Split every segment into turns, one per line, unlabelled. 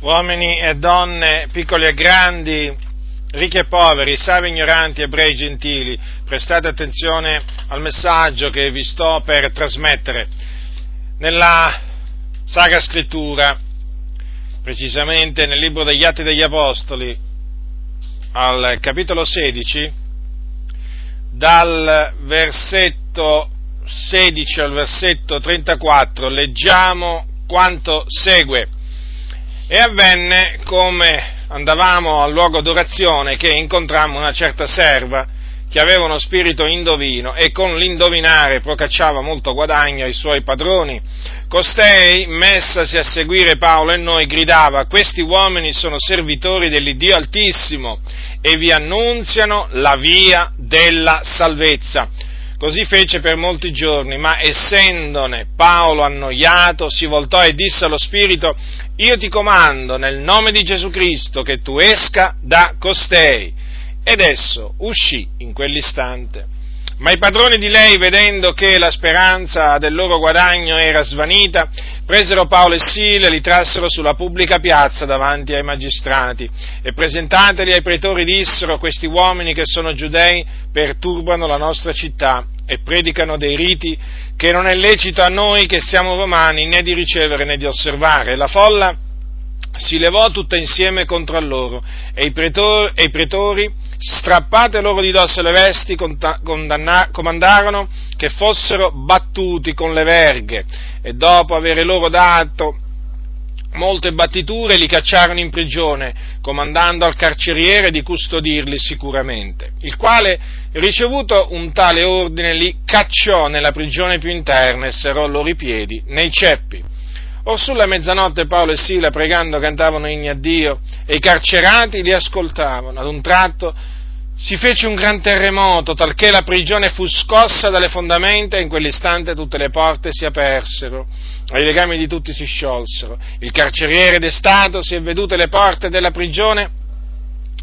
uomini e donne, piccoli e grandi, ricchi e poveri, savi e ignoranti, ebrei e gentili, prestate attenzione al messaggio che vi sto per trasmettere. Nella Sacra Scrittura, precisamente nel libro degli Atti degli Apostoli, al capitolo 16, dal versetto 16 al versetto 34, leggiamo quanto segue. E avvenne come andavamo al luogo d'orazione che incontrammo una certa serva che aveva uno spirito indovino e con l'indovinare procacciava molto guadagno ai suoi padroni. Costei, messasi a seguire Paolo e noi, gridava, questi uomini sono servitori dell'Iddio Altissimo e vi annunziano la via della salvezza. Così fece per molti giorni, ma essendone Paolo annoiato, si voltò e disse allo Spirito, io ti comando nel nome di Gesù Cristo che tu esca da costei. Ed esso uscì in quell'istante. Ma i padroni di lei, vedendo che la speranza del loro guadagno era svanita, presero Paolo e Sile li trassero sulla pubblica piazza davanti ai magistrati e presentateli ai pretori dissero questi uomini che sono giudei perturbano la nostra città e predicano dei riti che non è lecito a noi che siamo romani né di ricevere né di osservare. La folla si levò tutta insieme contro loro e i pretori, e i pretori strappate loro di dosso le vesti, comandarono che fossero battuti con le verghe e dopo aver loro dato molte battiture li cacciarono in prigione, comandando al carceriere di custodirli sicuramente, il quale, ricevuto un tale ordine, li cacciò nella prigione più interna e serrò loro i piedi nei ceppi. Or sulla mezzanotte Paolo e Sila pregando cantavano inni a Dio e i carcerati li ascoltavano. Ad un tratto si fece un gran terremoto, talché la prigione fu scossa dalle fondamenta e in quell'istante tutte le porte si apersero e i legami di tutti si sciolsero. Il carceriere destatosi e vedute le porte della prigione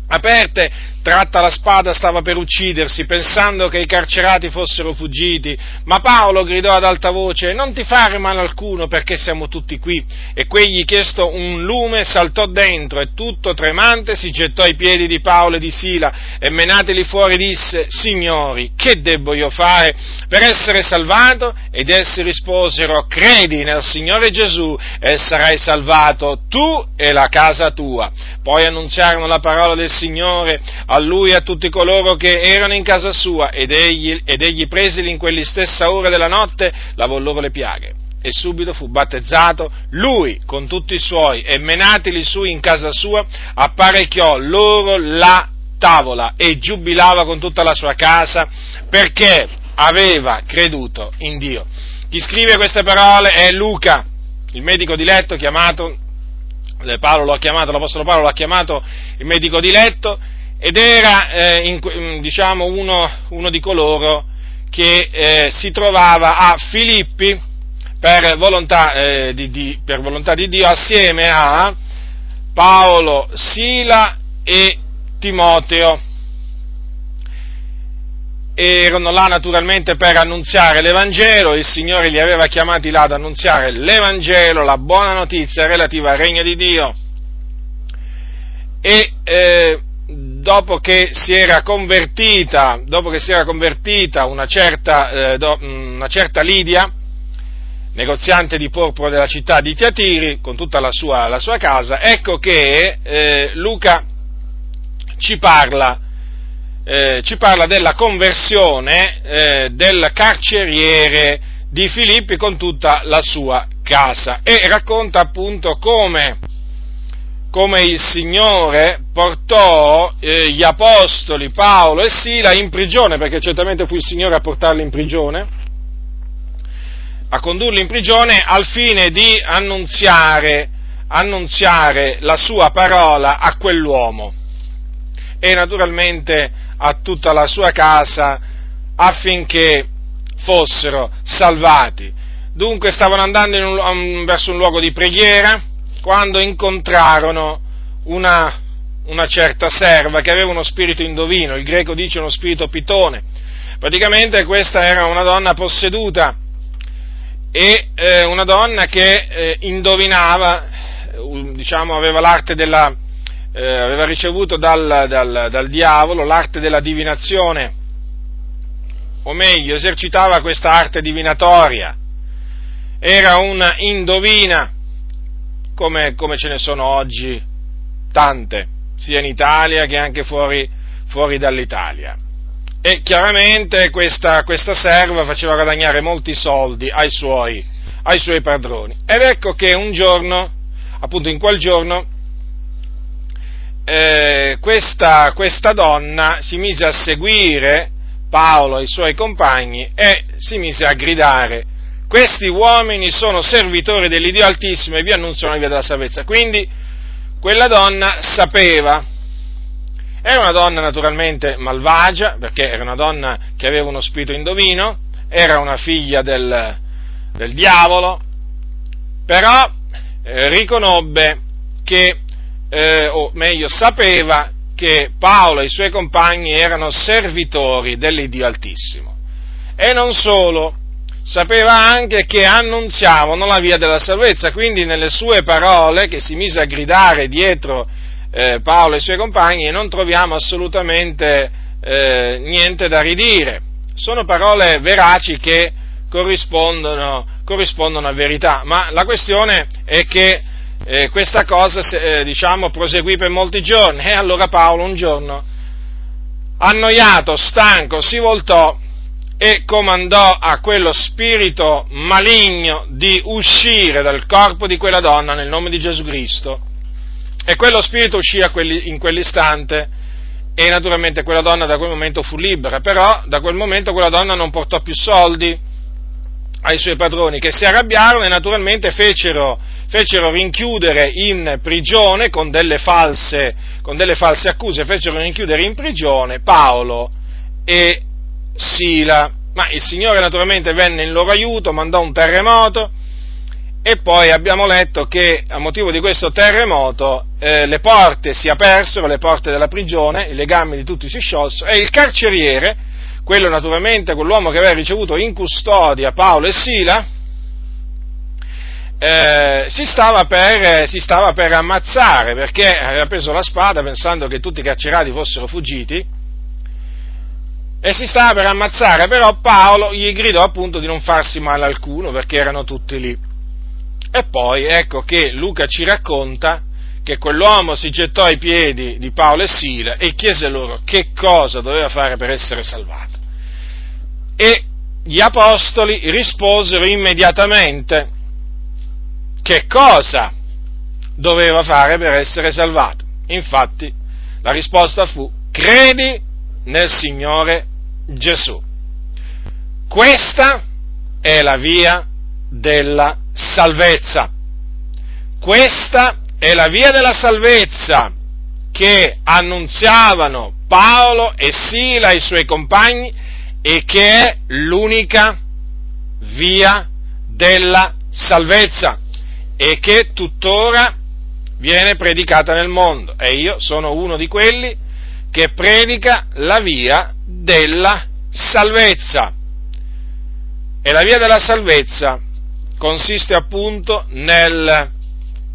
aperte, tratta la spada, stava per uccidersi, pensando che i carcerati fossero fuggiti, ma Paolo gridò ad alta voce, non ti fare male alcuno perché siamo tutti qui, e quegli chiesto un lume saltò dentro e tutto tremante si gettò ai piedi di Paolo e di Sila e menateli fuori disse, signori, che debbo io fare per essere salvato? Ed essi risposero, credi nel Signore Gesù e sarai salvato tu e la casa tua. Poi annunziarono la parola del Signore a lui e a tutti coloro che erano in casa sua, ed egli, ed egli presili in quella stessa ora della notte, lavò loro le piaghe. E subito fu battezzato lui con tutti i suoi, e menatili su in casa sua, apparecchiò loro la tavola e giubilava con tutta la sua casa perché aveva creduto in Dio. Chi scrive queste parole è Luca, il medico di letto chiamato Paolo lo ha chiamato, l'Apostolo Paolo l'ha chiamato il medico di letto ed era eh, in, mm, diciamo uno, uno, di coloro che eh, si trovava a Filippi per volontà, eh, di, di, per volontà di Dio assieme a Paolo, Sila e Timoteo erano là naturalmente per annunziare l'Evangelo, il Signore li aveva chiamati là ad annunziare l'Evangelo, la buona notizia relativa al regno di Dio. E eh, dopo che si era convertita, si era convertita una, certa, eh, do, una certa Lidia, negoziante di porpora della città di Tiatiri, con tutta la sua, la sua casa, ecco che eh, Luca ci parla eh, ci parla della conversione eh, del carceriere di Filippi con tutta la sua casa e racconta appunto come, come il Signore portò eh, gli apostoli Paolo e Sila in prigione, perché certamente fu il Signore a portarli in prigione, a condurli in prigione al fine di annunziare, annunziare la sua parola a quell'uomo. E naturalmente a tutta la sua casa affinché fossero salvati. Dunque stavano andando un, verso un luogo di preghiera quando incontrarono una, una certa serva che aveva uno spirito indovino, il greco dice uno spirito pitone. Praticamente questa era una donna posseduta e eh, una donna che eh, indovinava diciamo, aveva l'arte della, eh, aveva ricevuto dal, dal, dal diavolo l'arte della divinazione, o meglio, esercitava questa arte divinatoria, era una indovina, come, come ce ne sono oggi tante, sia in Italia che anche fuori, fuori dall'Italia. E chiaramente questa, questa, serva faceva guadagnare molti soldi ai suoi, ai suoi padroni. Ed ecco che un giorno, appunto in quel giorno, eh, questa, questa donna si mise a seguire Paolo e i suoi compagni e si mise a gridare questi uomini sono servitori dell'Iddio Altissimo e vi annunziano la via della salvezza. Quindi quella donna sapeva, era una donna naturalmente malvagia, perché era una donna che aveva uno spirito indovino, era una figlia del, del diavolo, però eh, riconobbe che, eh, o meglio, sapeva che Paolo e i suoi compagni erano servitori dell'Iddio Altissimo. E non solo, sapeva anche che annunziavano la via della salvezza, quindi nelle sue parole che si mise a gridare dietro eh, Paolo e i suoi compagni non troviamo assolutamente eh, niente da ridire, sono parole veraci che corrispondono, corrispondono a verità, ma la questione è che eh, questa cosa eh, diciamo, proseguì per molti giorni e allora Paolo un giorno, annoiato, stanco, si voltò e comandò a quello spirito maligno di uscire dal corpo di quella donna nel nome di Gesù Cristo. E quello spirito uscì in quell'istante e naturalmente quella donna da quel momento fu libera, però da quel momento quella donna non portò più soldi ai suoi padroni che si arrabbiarono e naturalmente fecero, fecero rinchiudere in prigione con delle, false, con delle false accuse, fecero rinchiudere in prigione Paolo e Sila, ma il Signore naturalmente venne in loro aiuto, mandò un terremoto e poi abbiamo letto che a motivo di questo terremoto eh, le porte si apersero, le porte della prigione, i legami di tutti si sciolsero e il carceriere, quello naturalmente, quell'uomo che aveva ricevuto in custodia Paolo e Sila, eh, si, stava per, si stava per ammazzare perché aveva preso la spada pensando che tutti i carcerati fossero fuggiti e si stava per ammazzare, però Paolo gli gridò appunto di non farsi male alcuno perché erano tutti lì. E poi ecco che Luca ci racconta che quell'uomo si gettò ai piedi di Paolo e Sila e chiese loro che cosa doveva fare per essere salvato. E gli apostoli risposero immediatamente che cosa doveva fare per essere salvato. Infatti la risposta fu credi nel Signore Gesù. Questa è la via della salvezza. Questa è la via della salvezza che annunziavano Paolo e Sila ai suoi compagni e che è l'unica via della salvezza e che tuttora viene predicata nel mondo e io sono uno di quelli che predica la via della salvezza. E la via della salvezza consiste appunto nel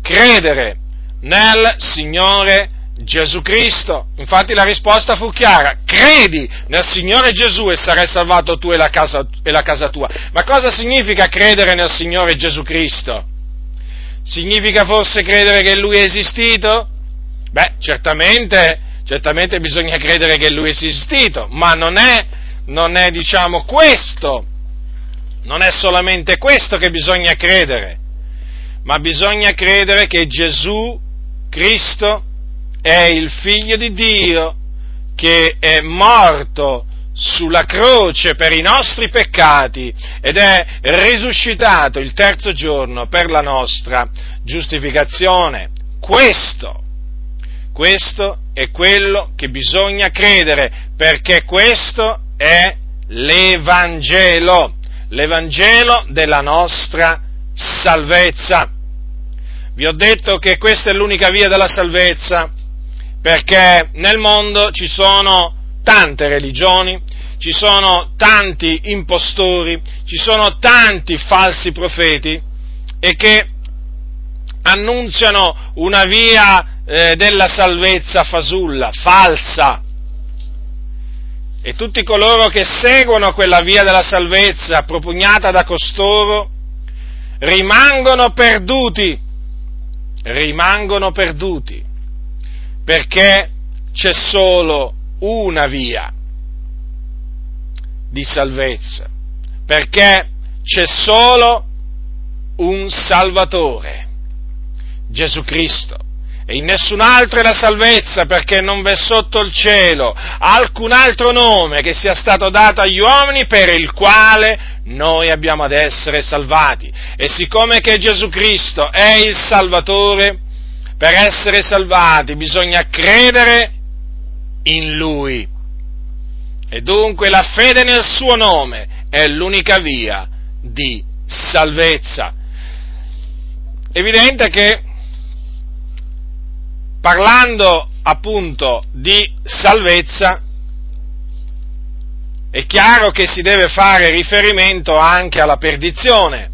credere nel Signore Gesù Cristo. Infatti la risposta fu chiara, credi nel Signore Gesù e sarai salvato tu e la casa, e la casa tua. Ma cosa significa credere nel Signore Gesù Cristo? Significa forse credere che Lui è esistito? Beh, certamente Certamente bisogna credere che lui è esistito, ma non è, non è, diciamo, questo, non è solamente questo che bisogna credere, ma bisogna credere che Gesù Cristo è il figlio di Dio, che è morto sulla croce per i nostri peccati ed è risuscitato il terzo giorno per la nostra giustificazione. Questo questo è quello che bisogna credere, perché questo è l'Evangelo, l'Evangelo della nostra salvezza. Vi ho detto che questa è l'unica via della salvezza, perché nel mondo ci sono tante religioni, ci sono tanti impostori, ci sono tanti falsi profeti e che annunziano una via eh, della salvezza fasulla, falsa. E tutti coloro che seguono quella via della salvezza propugnata da costoro rimangono perduti, rimangono perduti, perché c'è solo una via di salvezza, perché c'è solo un Salvatore, Gesù Cristo. E in nessun altro è la salvezza, perché non v'è sotto il cielo alcun altro nome che sia stato dato agli uomini per il quale noi abbiamo ad essere salvati. E siccome che Gesù Cristo è il Salvatore, per essere salvati bisogna credere in Lui. E dunque la fede nel suo nome è l'unica via di salvezza. Evidente che parlando appunto di salvezza, è chiaro che si deve fare riferimento anche alla perdizione,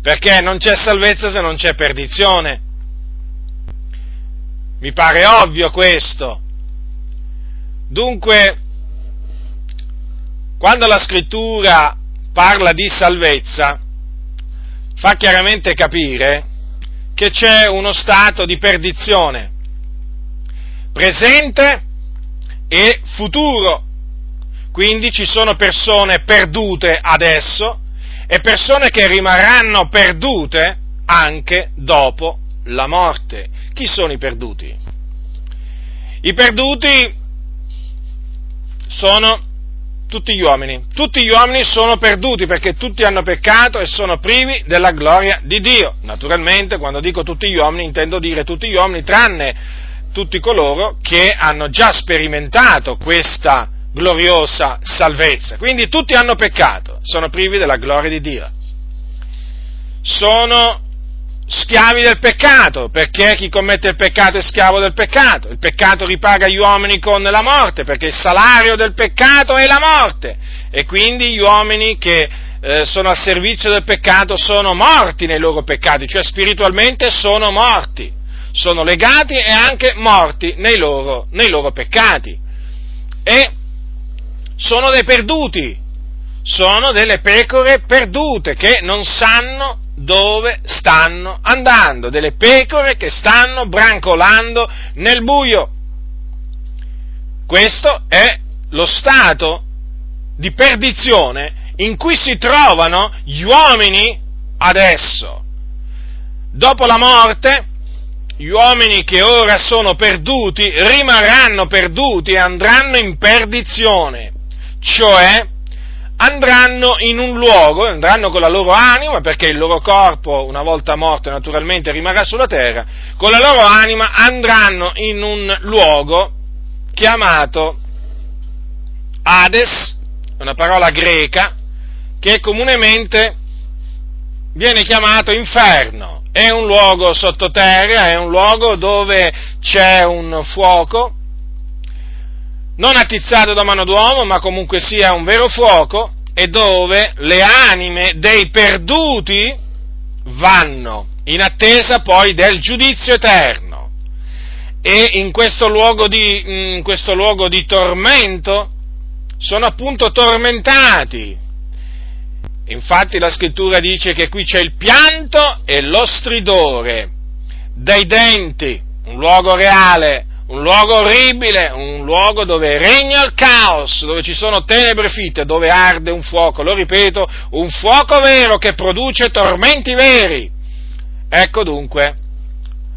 perché non c'è salvezza se non c'è perdizione. Mi pare ovvio questo. Dunque, quando la scrittura parla di salvezza, fa chiaramente capire che c'è uno stato di perdizione presente e futuro. Quindi ci sono persone perdute adesso e persone che rimarranno perdute anche dopo la morte. Chi sono i perduti? I perduti sono tutti gli uomini. Tutti gli uomini sono perduti perché tutti hanno peccato e sono privi della gloria di Dio. Naturalmente, quando dico tutti gli uomini, intendo dire tutti gli uomini, tranne tutti coloro che hanno già sperimentato questa gloriosa salvezza. Quindi tutti hanno peccato, sono privi della gloria di Dio. Sono schiavi del peccato, perché chi commette il peccato è schiavo del peccato. Il peccato ripaga gli uomini con la morte, perché il salario del peccato è la morte. E quindi gli uomini che eh, sono al servizio del peccato sono morti nei loro peccati, cioè spiritualmente sono morti, sono legati e anche morti nei loro, nei loro peccati. E sono dei perduti, sono delle pecore perdute che non sanno dove stanno andando, delle pecore che stanno brancolando nel buio. Questo è lo stato di perdizione in cui si trovano gli uomini adesso. Dopo la morte, gli uomini che ora sono perduti rimarranno perduti e andranno in perdizione, cioè andranno in un luogo, andranno con la loro anima, perché il loro corpo, una volta morto naturalmente, rimarrà sulla terra, con la loro anima andranno in un luogo chiamato Hades, una parola greca, che comunemente viene chiamato inferno. È un luogo sottoterra, è un luogo dove c'è un fuoco non attizzato da mano d'uomo, ma comunque sia un vero fuoco, e dove le anime dei perduti vanno, in attesa poi del giudizio eterno. E in questo luogo di, in questo luogo di tormento sono appunto tormentati. Infatti la scrittura dice che qui c'è il pianto e lo stridore dei denti, un luogo reale un luogo orribile, un luogo dove regna il caos, dove ci sono tenebre fitte, dove arde un fuoco, lo ripeto, un fuoco vero che produce tormenti veri. Ecco dunque,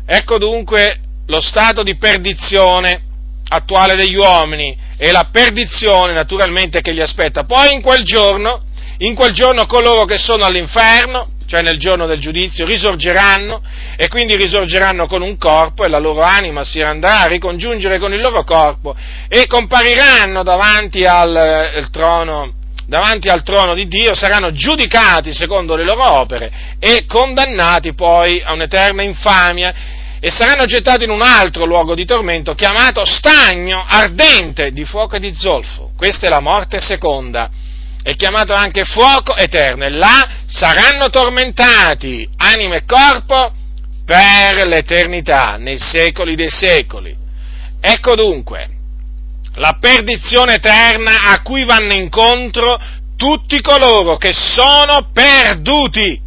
ecco dunque lo stato di perdizione attuale degli uomini e la perdizione naturalmente che li aspetta. Poi in quel giorno, in quel giorno coloro che sono all'inferno, cioè nel giorno del giudizio, risorgeranno e quindi risorgeranno con un corpo e la loro anima si andrà a ricongiungere con il loro corpo e compariranno davanti al eh, trono, davanti al trono di Dio, saranno giudicati secondo le loro opere e condannati poi a un'eterna infamia e saranno gettati in un altro luogo di tormento chiamato stagno ardente di fuoco e di zolfo. Questa è la morte seconda è chiamato anche fuoco eterno, e là saranno tormentati anima e corpo per l'eternità, nei secoli dei secoli. Ecco dunque la perdizione eterna a cui vanno incontro tutti coloro che sono perduti.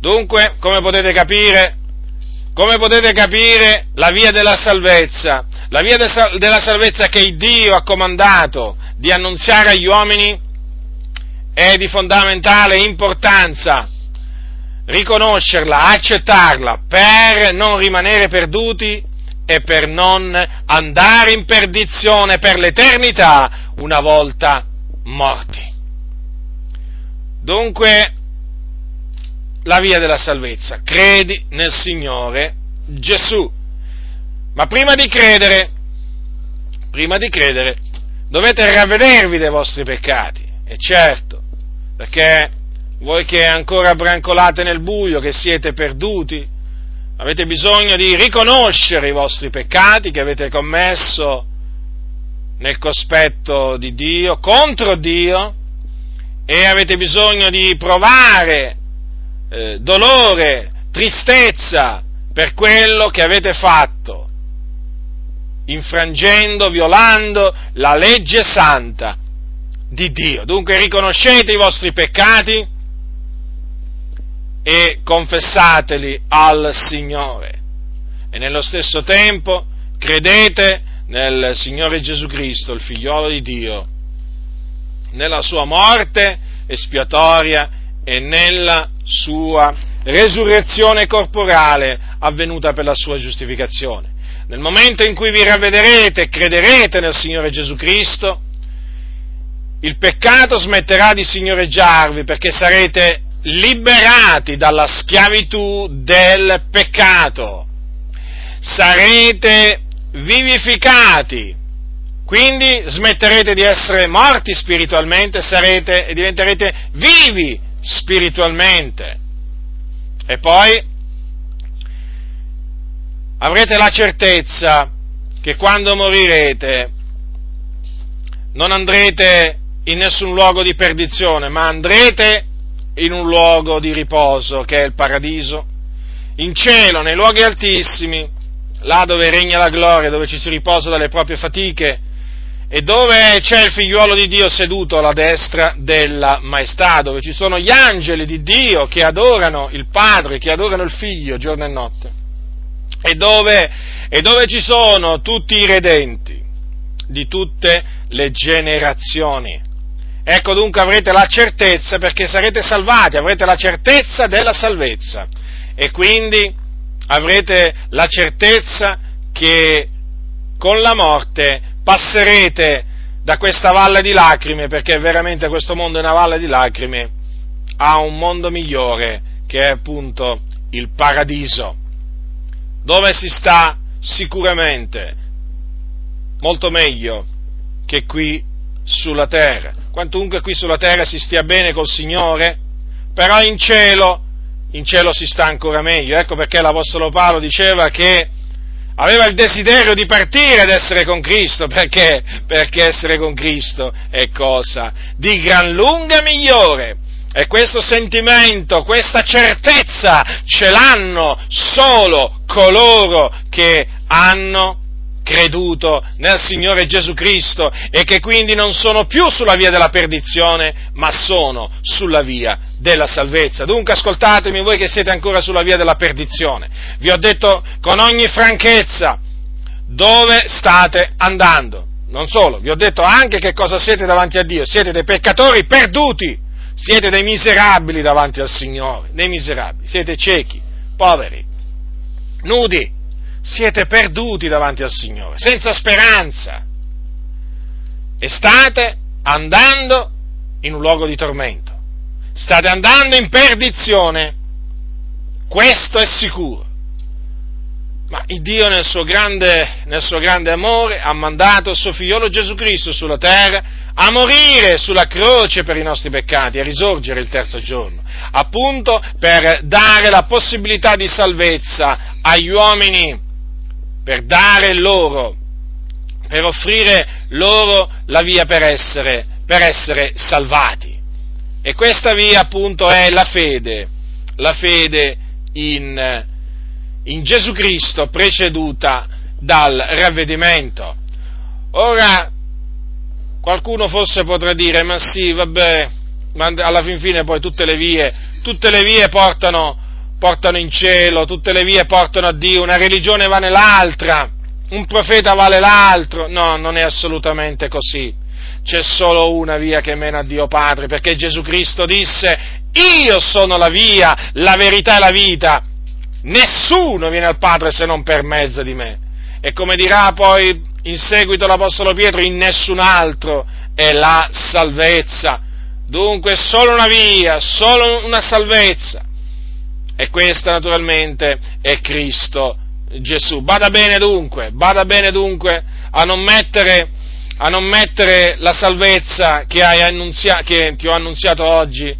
Dunque, come potete capire, come potete capire, la via della salvezza, la via della salvezza che Dio ha comandato di annunziare agli uomini è di fondamentale importanza riconoscerla, accettarla per non rimanere perduti e per non andare in perdizione per l'eternità una volta morti. Dunque, la via della salvezza, credi nel Signore Gesù. Ma prima di credere, prima di credere, dovete ravvedervi dei vostri peccati, e certo, perché voi che ancora brancolate nel buio, che siete perduti, avete bisogno di riconoscere i vostri peccati che avete commesso nel cospetto di Dio, contro Dio, e avete bisogno di provare eh, dolore, tristezza per quello che avete fatto, infrangendo, violando la legge santa di Dio. Dunque riconoscete i vostri peccati e confessateli al Signore. E nello stesso tempo credete nel Signore Gesù Cristo, il figliolo di Dio, nella sua morte espiatoria e nella sua resurrezione corporale avvenuta per la sua giustificazione. Nel momento in cui vi ravvederete e crederete nel Signore Gesù Cristo, il peccato smetterà di signoreggiarvi perché sarete liberati dalla schiavitù del peccato. Sarete vivificati. Quindi smetterete di essere morti spiritualmente sarete, e diventerete vivi spiritualmente. E poi avrete la certezza che quando morirete non andrete in nessun luogo di perdizione, ma andrete in un luogo di riposo che è il paradiso, in cielo, nei luoghi altissimi, là dove regna la gloria, dove ci si riposa dalle proprie fatiche e dove c'è il figliuolo di Dio seduto alla destra della maestà, dove ci sono gli angeli di Dio che adorano il Padre, che adorano il Figlio giorno e notte, e dove, e dove ci sono tutti i redenti di tutte le generazioni. Ecco dunque avrete la certezza, perché sarete salvati, avrete la certezza della salvezza e quindi avrete la certezza che con la morte passerete da questa valle di lacrime, perché veramente questo mondo è una valle di lacrime, a un mondo migliore che è appunto il paradiso, dove si sta sicuramente molto meglio che qui sulla terra quantunque qui sulla terra si stia bene col Signore, però in cielo, in cielo si sta ancora meglio. Ecco perché l'Apostolo Paolo diceva che aveva il desiderio di partire ed essere con Cristo, perché? Perché essere con Cristo è cosa di gran lunga migliore. E questo sentimento, questa certezza ce l'hanno solo coloro che hanno creduto nel Signore Gesù Cristo e che quindi non sono più sulla via della perdizione, ma sono sulla via della salvezza. Dunque ascoltatemi voi che siete ancora sulla via della perdizione. Vi ho detto con ogni franchezza dove state andando. Non solo, vi ho detto anche che cosa siete davanti a Dio. Siete dei peccatori perduti, siete dei miserabili davanti al Signore, dei miserabili, siete ciechi, poveri, nudi, siete perduti davanti al Signore, senza speranza. E state andando in un luogo di tormento. State andando in perdizione. Questo è sicuro. Ma il Dio nel suo, grande, nel suo grande amore ha mandato il suo figliolo Gesù Cristo sulla terra a morire sulla croce per i nostri peccati, a risorgere il terzo giorno, appunto per dare la possibilità di salvezza agli uomini per dare loro, per offrire loro la via per essere, per essere salvati. E questa via appunto è la fede, la fede in, in Gesù Cristo preceduta dal ravvedimento. Ora, qualcuno forse potrà dire, ma sì, vabbè, ma alla fin fine poi tutte le vie, tutte le vie portano, portano in cielo, tutte le vie portano a Dio, una religione vale l'altra, un profeta vale l'altro. No, non è assolutamente così. C'è solo una via che mena a Dio Padre, perché Gesù Cristo disse, io sono la via, la verità e la vita. Nessuno viene al Padre se non per mezzo di me. E come dirà poi in seguito l'Apostolo Pietro, in nessun altro è la salvezza. Dunque solo una via, solo una salvezza. E questa naturalmente è Cristo Gesù. Bada bene dunque, bada bene dunque a non mettere, a non mettere la salvezza che, annunzia, che, ti ho annunziato oggi,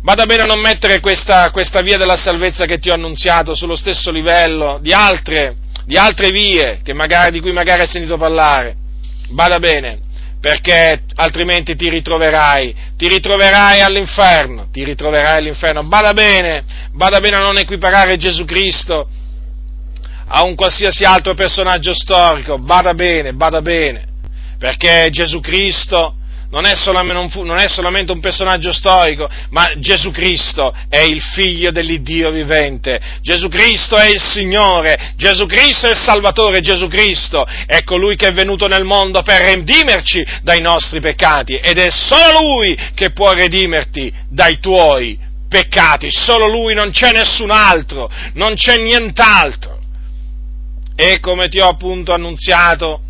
bada bene a non mettere questa, questa, via della salvezza che ti ho annunziato sullo stesso livello di altre, di altre vie magari, di cui magari hai sentito parlare. Bada bene, perché altrimenti ti ritroverai, ti ritroverai all'inferno, ti ritroverai all'inferno. Bada bene, bada bene a non equiparare Gesù Cristo a un qualsiasi altro personaggio storico, bada bene, bada bene, perché Gesù Cristo non è, non è, solamente un personaggio storico, ma Gesù Cristo è il figlio dell'Iddio vivente, Gesù Cristo è il Signore, Gesù Cristo è il Salvatore, Gesù Cristo è colui che è venuto nel mondo per redimerci dai nostri peccati ed è solo Lui che può redimerti dai tuoi peccati, solo Lui, non c'è nessun altro, non c'è nient'altro. E come ti ho appunto annunziato,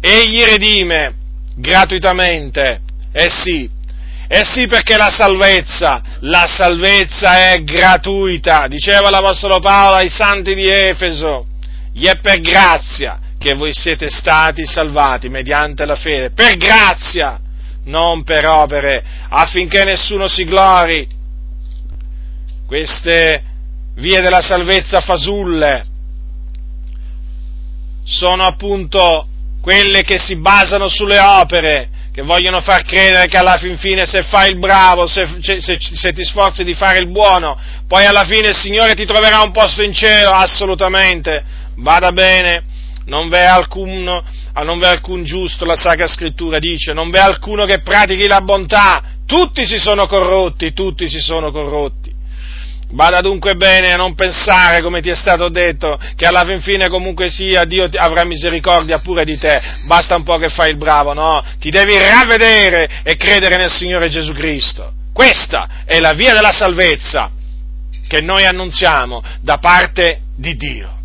egli redime gratuitamente. Eh sì, eh sì perché la salvezza, la salvezza è gratuita, diceva l'Apostolo Paolo ai santi di Efeso, gli è per grazia che voi siete stati salvati mediante la fede, per grazia, non per opere, affinché nessuno si glori. Queste vie della salvezza fasulle, sono appunto quelle che si basano sulle opere, che vogliono far credere che alla fin fine se fai il bravo, se, se, se, ti sforzi di fare il buono, poi alla fine il Signore ti troverà un posto in cielo, assolutamente, vada bene, non v'è alcun, ah, non v'è alcun giusto, la Sacra Scrittura dice, non v'è alcuno che pratichi la bontà, tutti si sono corrotti, tutti si sono corrotti. Bada dunque bene a non pensare, come ti è stato detto, che alla fin fine comunque sia Dio avrà misericordia pure di te, basta un po' che fai il bravo, no? Ti devi ravvedere e credere nel Signore Gesù Cristo. Questa è la via della salvezza che noi annunziamo da parte di Dio.